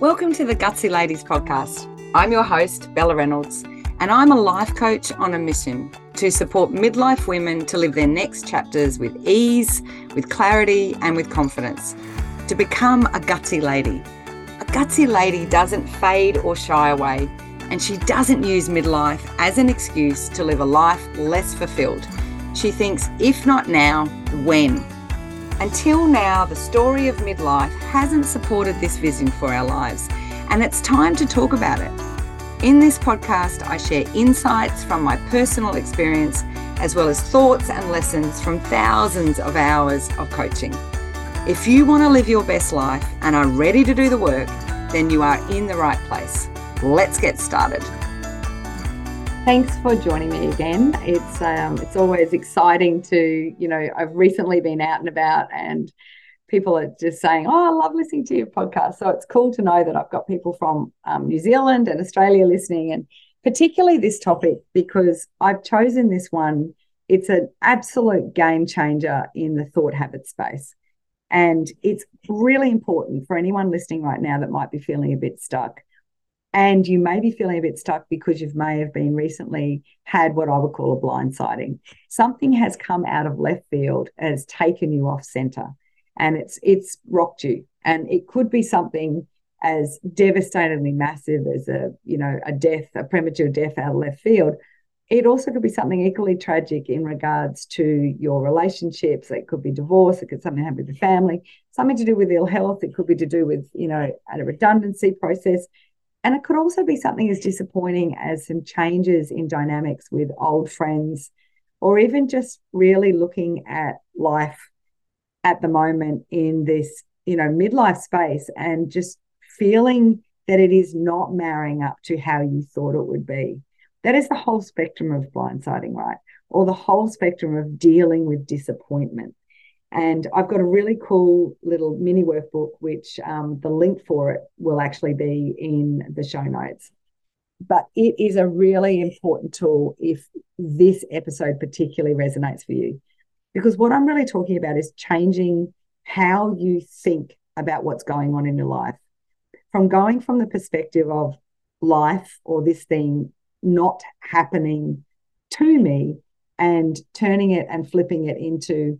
Welcome to the Gutsy Ladies podcast. I'm your host, Bella Reynolds, and I'm a life coach on a mission to support midlife women to live their next chapters with ease, with clarity, and with confidence. To become a gutsy lady. A gutsy lady doesn't fade or shy away, and she doesn't use midlife as an excuse to live a life less fulfilled. She thinks, if not now, when? Until now, the story of midlife hasn't supported this vision for our lives, and it's time to talk about it. In this podcast, I share insights from my personal experience, as well as thoughts and lessons from thousands of hours of coaching. If you want to live your best life and are ready to do the work, then you are in the right place. Let's get started. Thanks for joining me again. It's um, it's always exciting to you know I've recently been out and about and people are just saying oh I love listening to your podcast. So it's cool to know that I've got people from um, New Zealand and Australia listening, and particularly this topic because I've chosen this one. It's an absolute game changer in the thought habit space. And it's really important for anyone listening right now that might be feeling a bit stuck and you may be feeling a bit stuck because you may have been recently had what I would call a blindsiding. Something has come out of left field and has taken you off center and it's it's rocked you. And it could be something as devastatingly massive as a, you know, a death, a premature death out of left field. It also could be something equally tragic in regards to your relationships. It could be divorce. It could something happen with the family, something to do with ill health. It could be to do with, you know, a redundancy process and it could also be something as disappointing as some changes in dynamics with old friends, or even just really looking at life at the moment in this, you know, midlife space and just feeling that it is not marrying up to how you thought it would be. That is the whole spectrum of blindsiding, right? Or the whole spectrum of dealing with disappointment. And I've got a really cool little mini workbook, which um, the link for it will actually be in the show notes. But it is a really important tool if this episode particularly resonates for you. Because what I'm really talking about is changing how you think about what's going on in your life. From going from the perspective of life or this thing not happening to me and turning it and flipping it into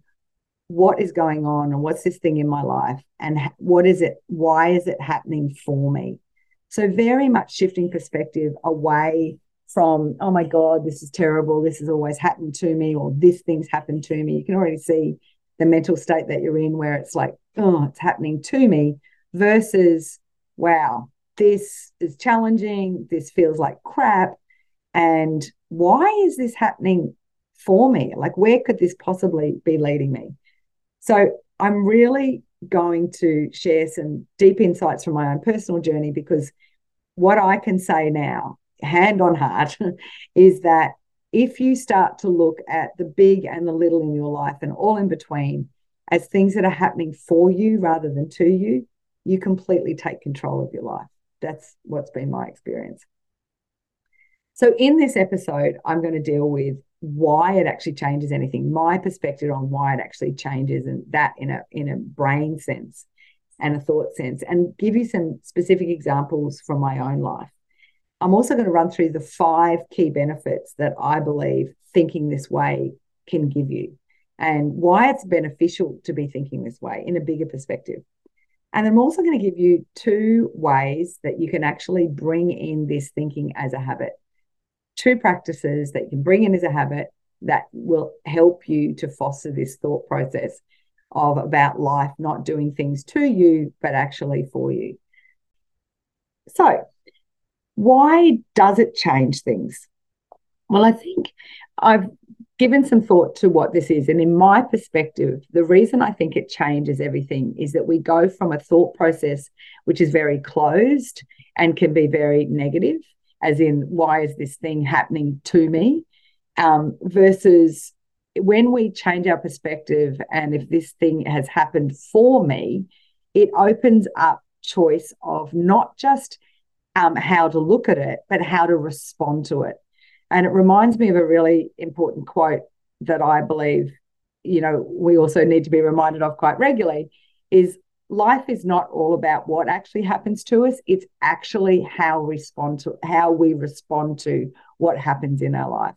what is going on and what's this thing in my life and what is it why is it happening for me? So very much shifting perspective away from oh my god this is terrible this has always happened to me or this thing's happened to me. You can already see the mental state that you're in where it's like oh it's happening to me versus wow this is challenging this feels like crap. And why is this happening for me? Like where could this possibly be leading me so I'm really going to share some deep insights from my own personal journey because what I can say now, hand on heart, is that if you start to look at the big and the little in your life and all in between as things that are happening for you rather than to you, you completely take control of your life. That's what's been my experience. So, in this episode, I'm going to deal with why it actually changes anything, my perspective on why it actually changes, and that in a in a brain sense and a thought sense, and give you some specific examples from my own life. I'm also going to run through the five key benefits that I believe thinking this way can give you, and why it's beneficial to be thinking this way in a bigger perspective. And I'm also going to give you two ways that you can actually bring in this thinking as a habit two practices that you can bring in as a habit that will help you to foster this thought process of about life not doing things to you, but actually for you. So, why does it change things? Well, I think I've given some thought to what this is. And in my perspective, the reason I think it changes everything is that we go from a thought process which is very closed and can be very negative as in why is this thing happening to me? Um, versus when we change our perspective and if this thing has happened for me it opens up choice of not just um, how to look at it but how to respond to it. And it reminds me of a really important quote that i believe you know we also need to be reminded of quite regularly is life is not all about what actually happens to us. It's actually how we respond to how we respond to what happens in our life.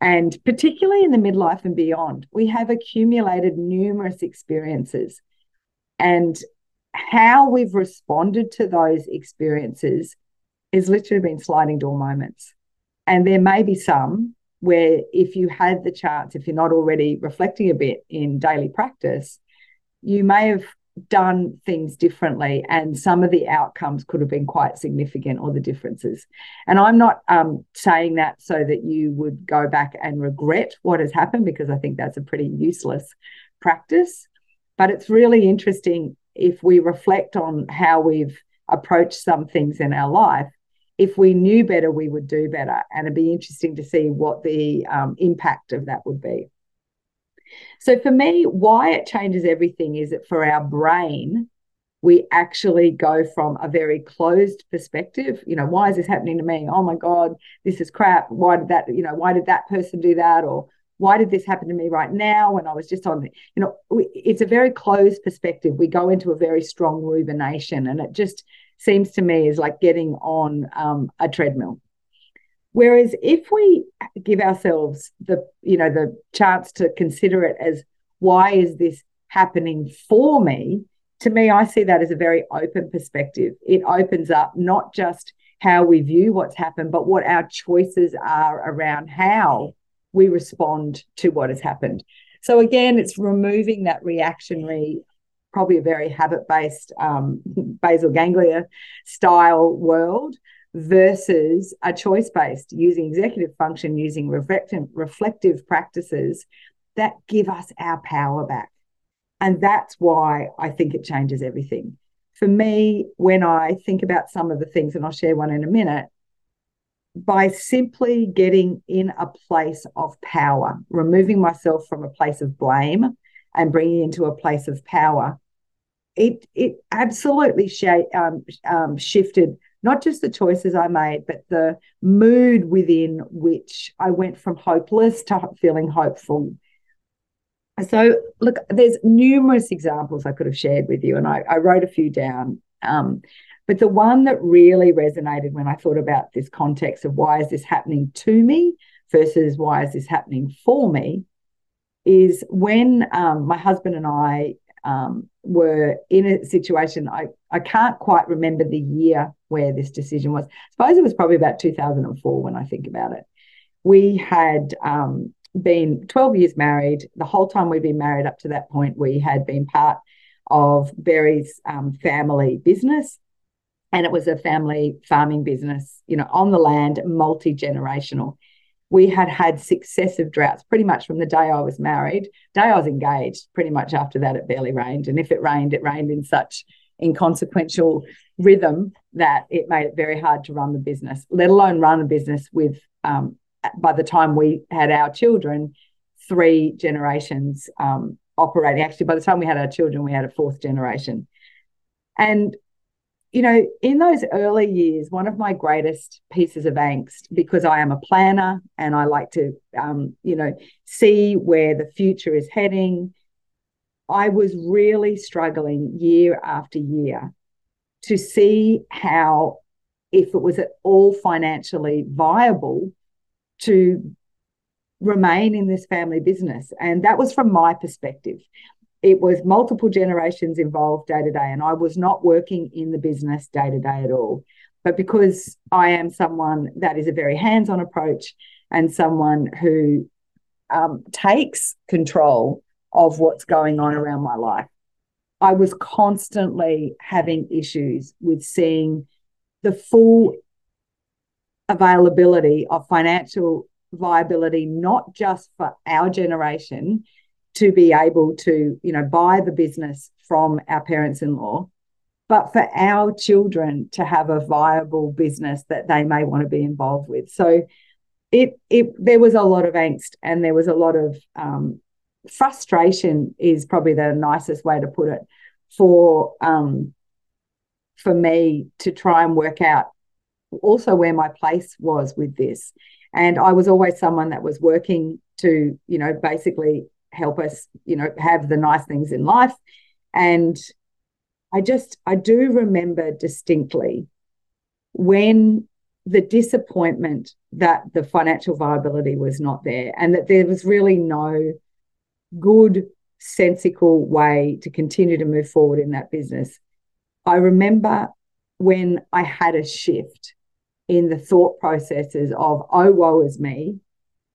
And particularly in the midlife and beyond we have accumulated numerous experiences. And how we've responded to those experiences has literally been sliding door moments. And there may be some where if you had the chance if you're not already reflecting a bit in daily practice you may have done things differently and some of the outcomes could have been quite significant or the differences. And i'm not um, saying that so that you would go back and regret what has happened because i think that's a pretty useless practice. But it's really interesting if we reflect on how we've approached some things in our life if we knew better we would do better. And it'd be interesting to see what the um, impact of that would be so for me, why it changes everything is that for our brain, we actually go from a very closed perspective. You know, why is this happening to me? Oh my God, this is crap. Why did that, you know, why did that person do that? Or why did this happen to me right now when I was just on, you know, it's a very closed perspective. We go into a very strong rumination and it just seems to me is like getting on um, a treadmill. Whereas if we give ourselves the, you know, the chance to consider it as why is this happening for me? To me, I see that as a very open perspective. It opens up not just how we view what's happened, but what our choices are around how we respond to what has happened. So again, it's removing that reactionary, probably a very habit-based um, basal ganglia style world versus a choice based using executive function, using reflective, practices that give us our power back. And that's why I think it changes everything. For me, when I think about some of the things, and I'll share one in a minute, by simply getting in a place of power, removing myself from a place of blame and bringing into a place of power, it it absolutely sh- um, um, shifted not just the choices I made, but the mood within which I went from hopeless to feeling hopeful. So, look, there's numerous examples I could have shared with you, and I, I wrote a few down. Um, but the one that really resonated when I thought about this context of why is this happening to me versus why is this happening for me is when um, my husband and I um, were in a situation. I, I can't quite remember the year where this decision was. I suppose it was probably about 2004 when I think about it. We had um, been 12 years married. The whole time we'd been married up to that point, we had been part of Barry's um, family business. And it was a family farming business, you know, on the land, multi generational we had had successive droughts pretty much from the day I was married, day I was engaged. Pretty much after that, it barely rained, and if it rained, it rained in such inconsequential rhythm that it made it very hard to run the business, let alone run a business with. Um, by the time we had our children, three generations um, operating. Actually, by the time we had our children, we had a fourth generation. And you know, in those early years, one of my greatest pieces of angst, because I am a planner and I like to, um, you know, see where the future is heading, I was really struggling year after year to see how, if it was at all financially viable, to remain in this family business. And that was from my perspective it was multiple generations involved day to day, and I was not working in the business day to day at all. But because I am someone that is a very hands on approach and someone who um, takes control of what's going on around my life, I was constantly having issues with seeing the full availability of financial viability, not just for our generation, to be able to, you know, buy the business from our parents in law, but for our children to have a viable business that they may want to be involved with. So it it there was a lot of angst and there was a lot of um, frustration is probably the nicest way to put it for um, for me to try and work out also where my place was with this and i was always someone that was working to you know basically help us, you know, have the nice things in life. And I just, I do remember distinctly when the disappointment that the financial viability was not there and that there was really no good, sensible way to continue to move forward in that business. I remember when I had a shift in the thought processes of, oh, woe is me,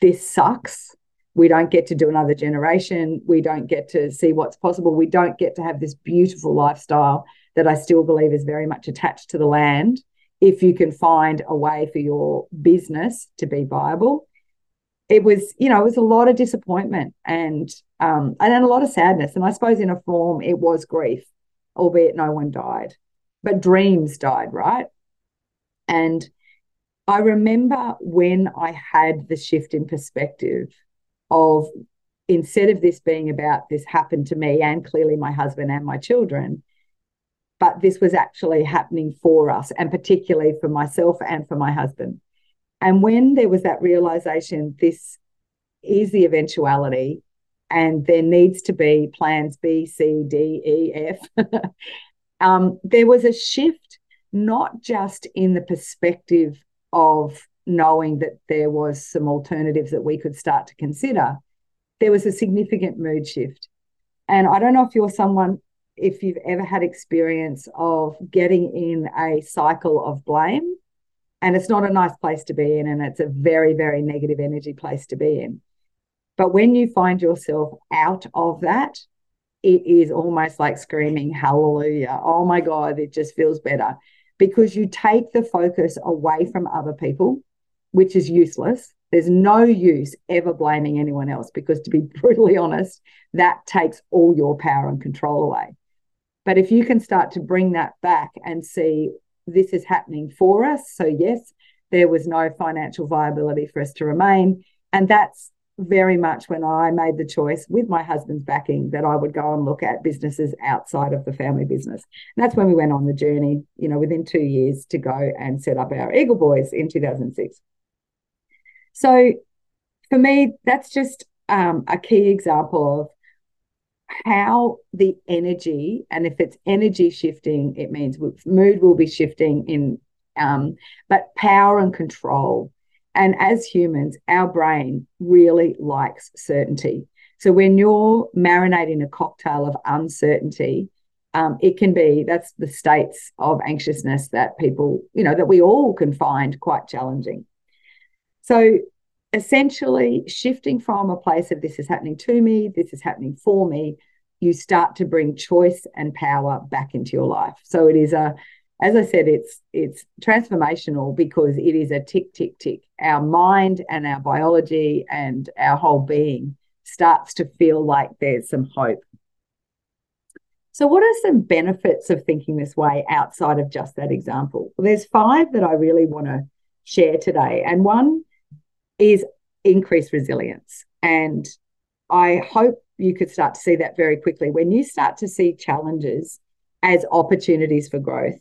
this sucks. We don't get to do another generation. We don't get to see what's possible. We don't get to have this beautiful lifestyle that I still believe is very much attached to the land. If you can find a way for your business to be viable, it was, you know, it was a lot of disappointment and um, and then a lot of sadness. And I suppose in a form it was grief, albeit no one died, but dreams died, right? And I remember when I had the shift in perspective of instead of this being about this happened to me and clearly my husband and my children, but this was actually happening for us and particularly for myself and for my husband. And when there was that realization, this is the eventuality, and there needs to be plans B, C, D, E, F, um, there was a shift, not just in the perspective of knowing that there was some alternatives that we could start to consider, there was a significant mood shift. And I don't know if you're someone, if you've ever had experience of getting in a cycle of blame, and it's not a nice place to be in, and it's a very, very negative energy place to be in. But when you find yourself out of that, it is almost like screaming hallelujah. Oh my God, it just feels better because you take the focus away from other people, which is useless. There's no use ever blaming anyone else because, to be brutally honest, that takes all your power and control away. But if you can start to bring that back and see this is happening for us, so yes, there was no financial viability for us to remain. And that's very much when I made the choice with my husband's backing that I would go and look at businesses outside of the family business. And that's when we went on the journey, you know, within two years to go and set up our Eagle Boys in 2006. So for me, that's just um, a key example of how the energy, and if it's energy shifting, it means mood will be shifting in, um, but power and control and as humans, our brain really likes certainty. So when you're marinating a cocktail of uncertainty, um, it can be that's the states of anxiousness that people, you know, that we all can find quite challenging. So essentially, shifting from a place of this is happening to me, this is happening for me, you start to bring choice and power back into your life. So it is a as I said, it's it's transformational because it is a tick, tick, tick. Our mind and our biology and our whole being starts to feel like there's some hope. So, what are some benefits of thinking this way outside of just that example? Well, there's five that I really want to share today. And one is increased resilience. And I hope you could start to see that very quickly. When you start to see challenges as opportunities for growth,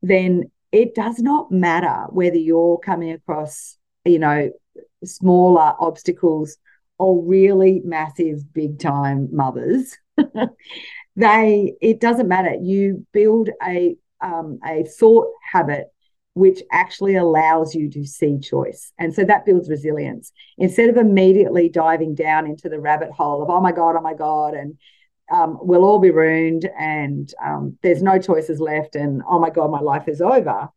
then it does not matter whether you're coming across, you know, smaller obstacles or really massive big time mothers. they it doesn't matter. You build a um, a thought habit which actually allows you to see choice. And so that builds resilience. Instead of immediately diving down into the rabbit hole of, oh my God, oh my God, and um, we'll all be ruined and um, there's no choices left and oh my god my life is over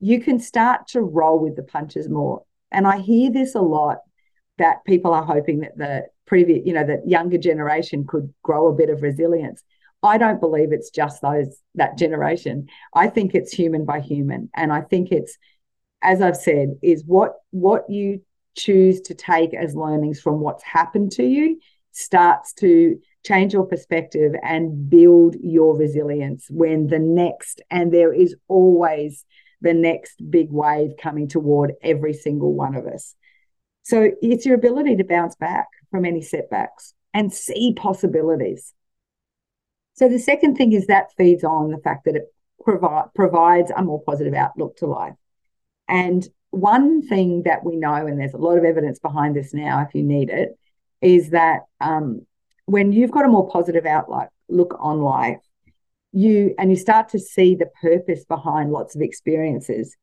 you can start to roll with the punches more and i hear this a lot that people are hoping that the previous you know that younger generation could grow a bit of resilience i don't believe it's just those that generation i think it's human by human and i think it's as i've said is what what you choose to take as learnings from what's happened to you starts to change your perspective and build your resilience when the next, and there is always the next big wave coming toward every single one of us. So it's your ability to bounce back from any setbacks and see possibilities. So the second thing is that feeds on the fact that it provi- provides a more positive outlook to life. And one thing that we know, and there's a lot of evidence behind this now if you need it, is that um, when you've got a more positive outlook look on life, you and you start to see the purpose behind lots of experiences,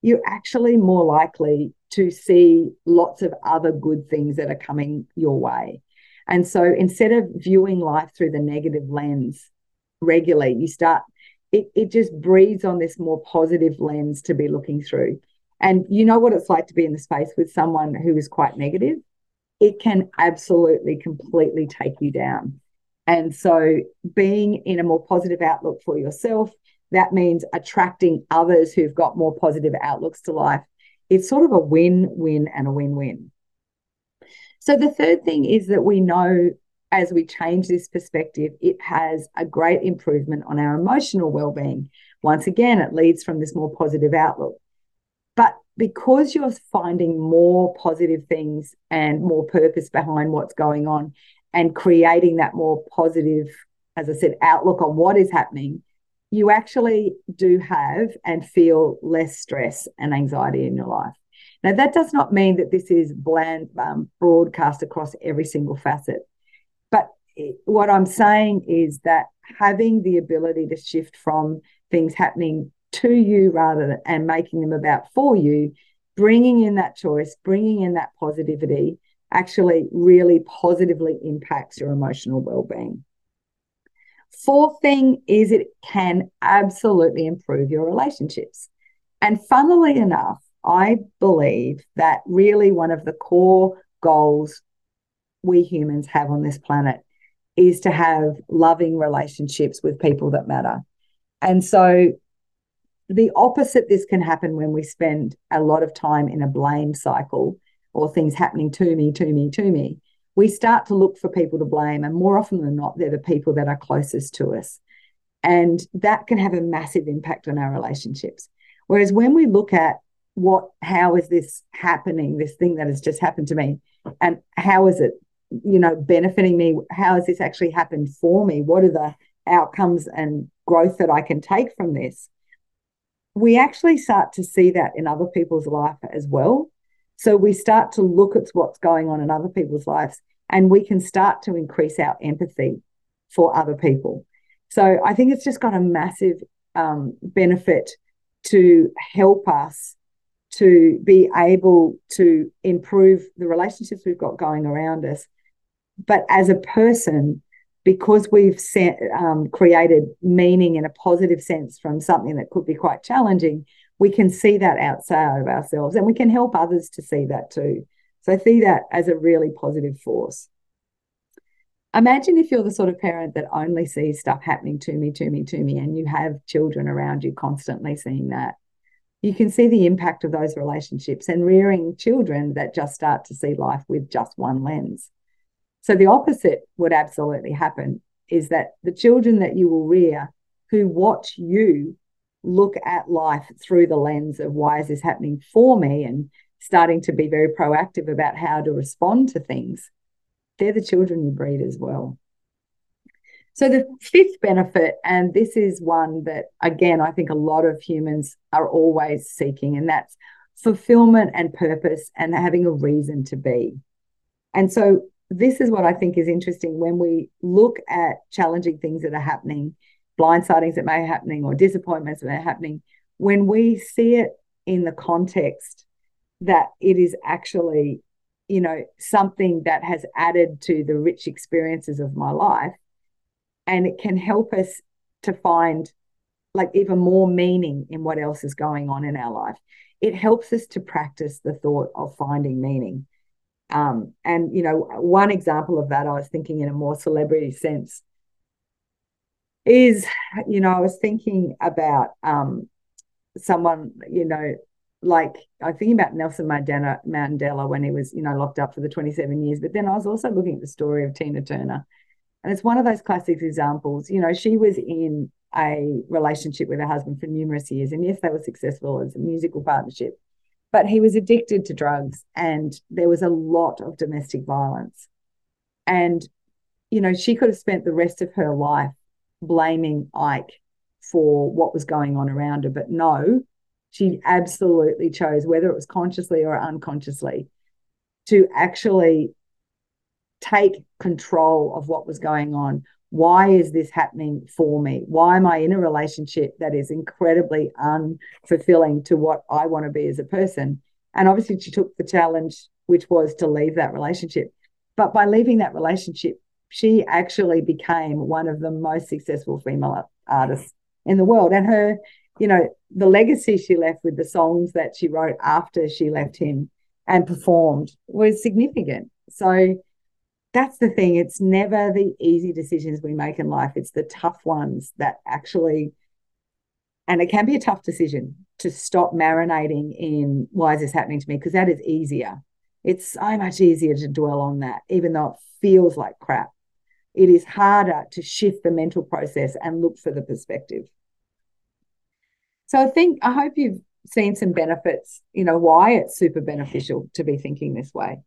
you're actually more likely to see lots of other good things that are coming your way. And so instead of viewing life through the negative lens regularly, you start, it, it just breeds on this more positive lens to be looking through. And you know what it's like to be in the space with someone who is quite negative? It can absolutely, completely take you down. And so being in a more positive outlook for yourself, that means attracting others who've got more positive outlooks to life. It's sort of a win win and a win win. So the third thing is that we know as we change this perspective, it has a great improvement on our emotional well-being. Once again, it leads from this more positive outlook. But because you're finding more positive things and more purpose behind what's going on and creating that more positive, as I said, outlook on what is happening, you actually do have and feel less stress and anxiety in your life. Now, that does not mean that this is bland, um, broadcast across every single facet. But what I'm saying is that having the ability to shift from things happening to you rather than and making them about for you, bringing in that choice, bringing in that positivity, actually really positively impacts your emotional well-being. Fourth thing is it can absolutely improve your relationships. And funnily enough, I believe that really one of the core goals we humans have on this planet is to have loving relationships with people that matter. And so the opposite this can happen when we spend a lot of time in a blame cycle or things happening to me, to me, to me. We start to look for people to blame, and more often than not, they're the people that are closest to us. And that can have a massive impact on our relationships. Whereas when we look at what how is this happening this thing that has just happened to me? And how is it you know benefiting me? How has this actually happened for me? What are the outcomes and growth that i can take from this? We actually start to see that in other people's life as well. So we start to look at what's going on in other people's lives and we can start to increase our empathy for other people. So i think it's just got a massive um, benefit to help us to be able to improve the relationships we've got going around us. But as a person, because we've um, created meaning in a positive sense from something that could be quite challenging, we can see that outside of ourselves and we can help others to see that too. So see that as a really positive force. Imagine if you're the sort of parent that only sees stuff happening to me, to me, to me, and you have children around you constantly seeing that you can see the impact of those relationships and rearing children that just start to see life with just one lens. So the opposite would absolutely happen is that the children that you will rear who watch you look at life through the lens of why is this happening for me and starting to be very proactive about how to respond to things, they're the children you breed as well. So, the fifth benefit, and this is one that, again, I think a lot of humans are always seeking, and that's fulfillment and purpose and having a reason to be. And so, this is what I think is interesting when we look at challenging things that are happening, blind blindsidings that may be happening, or disappointments that are happening, when we see it in the context that it is actually, you know, something that has added to the rich experiences of my life and it can help us to find like even more meaning in what else is going on in our life. It helps us to practice the thought of finding meaning. Um, and you know, one example of that I was thinking in a more celebrity sense is, you know, I was thinking about um, someone, you know, like I am thinking about Nelson Mandela, Mandela when he was, you know, locked up for the 27 years. But then I was also looking at the story of Tina Turner and it's one of those classic examples. You know, she was in a relationship with her husband for numerous years. And yes, they were successful as a musical partnership, but he was addicted to drugs and there was a lot of domestic violence. And, you know, she could have spent the rest of her life blaming Ike for what was going on around her. But no, she absolutely chose, whether it was consciously or unconsciously, to actually take control of what was going on, why is this happening for me? Why am I in a relationship that is incredibly unfulfilling to what I want to be as a person? And obviously, she took the challenge, which was to leave that relationship. But by leaving that relationship, she actually became one of the most successful female artists in the world. And her, you know, the legacy she left with the songs that she wrote after she left him and performed was significant. So, that's the thing. It's never the easy decisions we make in life. It's the tough ones that actually, and it can be a tough decision to stop marinating in why is this happening to me? Because that is easier. It's so much easier to dwell on that, even though it feels like crap. It is harder to shift the mental process and look for the perspective. So I think, I hope you've seen some benefits, you know, why it's super beneficial to be thinking this way.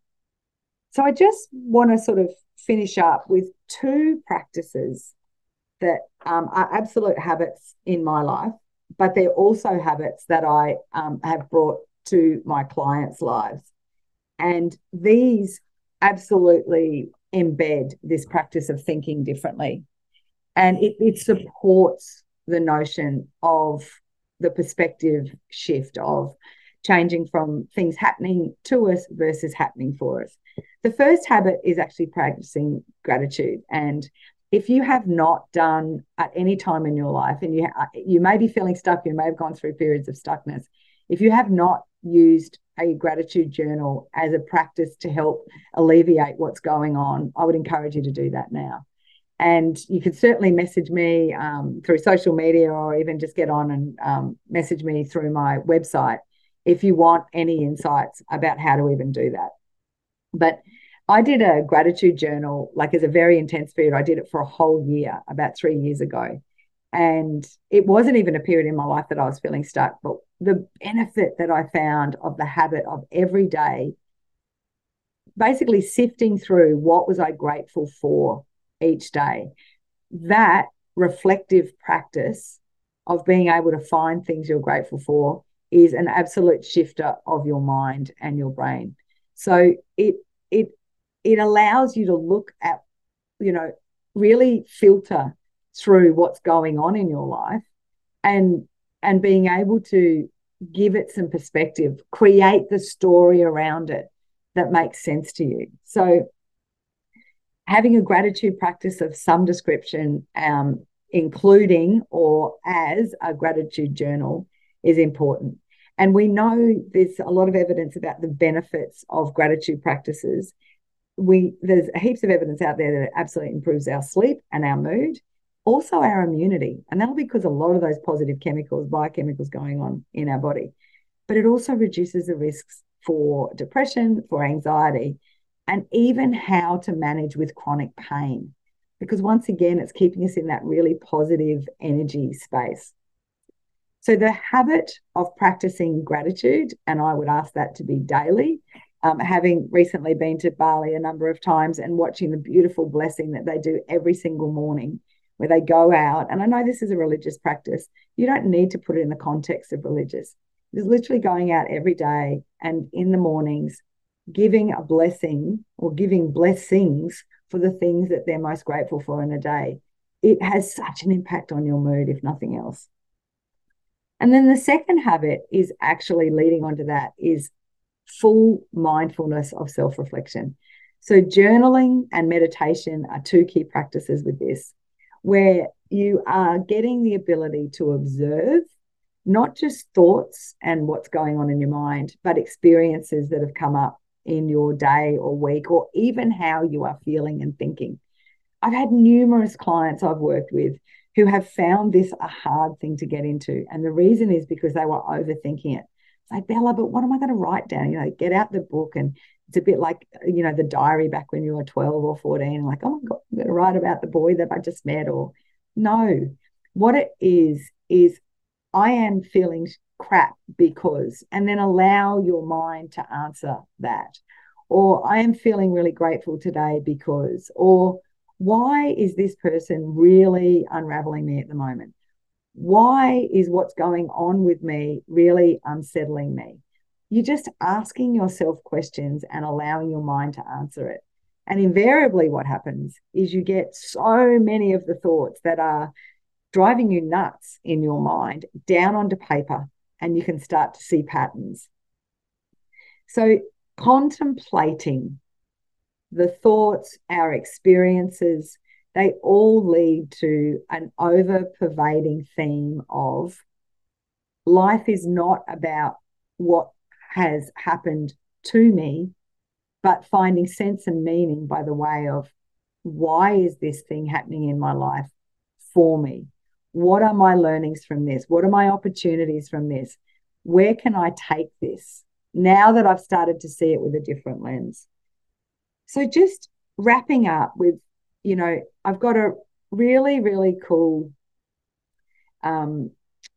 So I just want to sort of finish up with two practices that um, are absolute habits in my life, but they're also habits that I um, have brought to my clients' lives. And these absolutely embed this practice of thinking differently. And it, it supports the notion of the perspective shift of changing from things happening to us versus happening for us. The first habit is actually practicing gratitude. And if you have not done at any time in your life, and you you may be feeling stuck, you may have gone through periods of stuckness. If you have not used a gratitude journal as a practice to help alleviate what's going on, I would encourage you to do that now. And you can certainly message me um, through social media or even just get on and um, message me through my website if you want any insights about how to even do that. But I did a gratitude journal, like as a very intense period. I did it for a whole year about three years ago. And it wasn't even a period in my life that I was feeling stuck, but the benefit that I found of the habit of every day, basically sifting through what was I grateful for each day, that reflective practice of being able to find things you're grateful for is an absolute shifter of your mind and your brain. So it it it allows you to look at, you know, really filter through what's going on in your life and and being able to give it some perspective, create the story around it that makes sense to you. So having a gratitude practice of some description, um, including or as a gratitude journal, is important. And we know there's a lot of evidence about the benefits of gratitude practices. We there's heaps of evidence out there that absolutely improves our sleep and our mood, also our immunity. And that'll be because a lot of those positive chemicals, biochemicals going on in our body. But it also reduces the risks for depression, for anxiety, and even how to manage with chronic pain. Because once again, it's keeping us in that really positive energy space. So the habit of practicing gratitude, and I would ask that to be daily, um, having recently been to Bali a number of times and watching the beautiful blessing that they do every single morning where they go out. And I know this is a religious practice. You don't need to put it in the context of religious. It's literally going out every day and in the mornings giving a blessing or giving blessings for the things that they're most grateful for in a day. It has such an impact on your mood, if nothing else. And then the second habit is actually leading on to that is full mindfulness of self reflection. So, journaling and meditation are two key practices with this, where you are getting the ability to observe not just thoughts and what's going on in your mind, but experiences that have come up in your day or week, or even how you are feeling and thinking. I've had numerous clients I've worked with who have found this a hard thing to get into. And the reason is because they were overthinking it. It's like, Bella, but what am I going to write down? You know, get out the book. And it's a bit like, you know, the diary back when you were 12 or 14, like, oh my God, I'm going to write about the boy that I just met. Or no, what it is, is I am feeling crap because, and then allow your mind to answer that. Or I am feeling really grateful today because, or why is this person really unraveling me at the moment? Why is what's going on with me really unsettling me? You're just asking yourself questions and allowing your mind to answer it. And invariably, what happens is you get so many of the thoughts that are driving you nuts in your mind down onto paper, and you can start to see patterns. So, contemplating the thoughts, our experiences, they all lead to an over pervading theme of life is not about what has happened to me, but finding sense and meaning by the way of why is this thing happening in my life for me? What are my learnings from this? What are my opportunities from this? Where can I take this now that I've started to see it with a different lens? So, just wrapping up with you know, I've got a really, really cool um,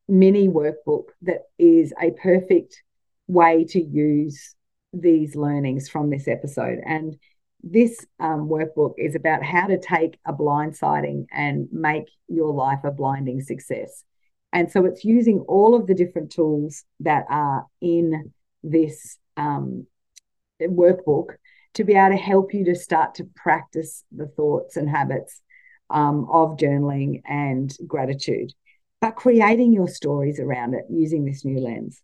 mini workbook that is a perfect way to use these learnings from this episode. And this um, workbook is about how to take a blindsiding and make your life a blinding success. And so it's using all of the different tools that are in this um, workbook to be able to help you to start to practice the thoughts and habits um, of journaling and gratitude, but creating your stories around it using this new lens.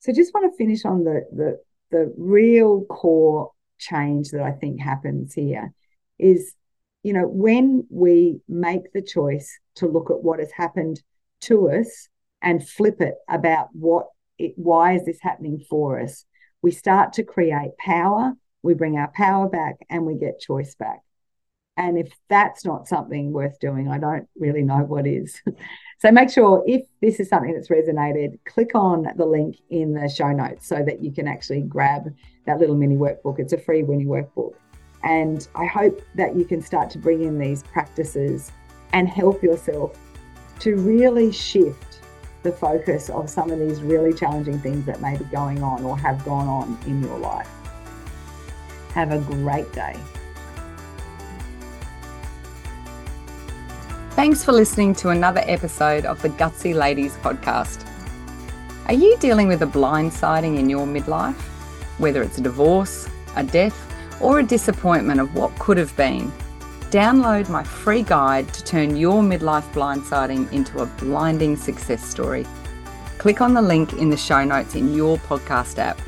So, just want to finish on the the the real core change that I think happens here is, you know, when we make the choice to look at what has happened to us and flip it about what it, why is this happening for us, we start to create power we bring our power back and we get choice back. And if that's not something worth doing, I don't really know what is. so make sure if this is something that's resonated, click on the link in the show notes so that you can actually grab that little mini workbook. It's a free mini workbook. And I hope that you can start to bring in these practices and help yourself to really shift the focus of some of these really challenging things that may be going on or have gone on in your life. Have a great day. Thanks for listening to another episode of the Gutsy Ladies podcast. Are you dealing with a blindsiding in your midlife? Whether it's a divorce, a death, or a disappointment of what could have been, download my free guide to turn your midlife blindsiding into a blinding success story. Click on the link in the show notes in your podcast app.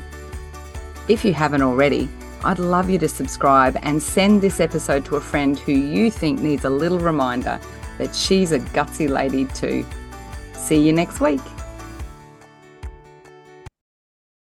If you haven't already, I'd love you to subscribe and send this episode to a friend who you think needs a little reminder that she's a gutsy lady too. See you next week.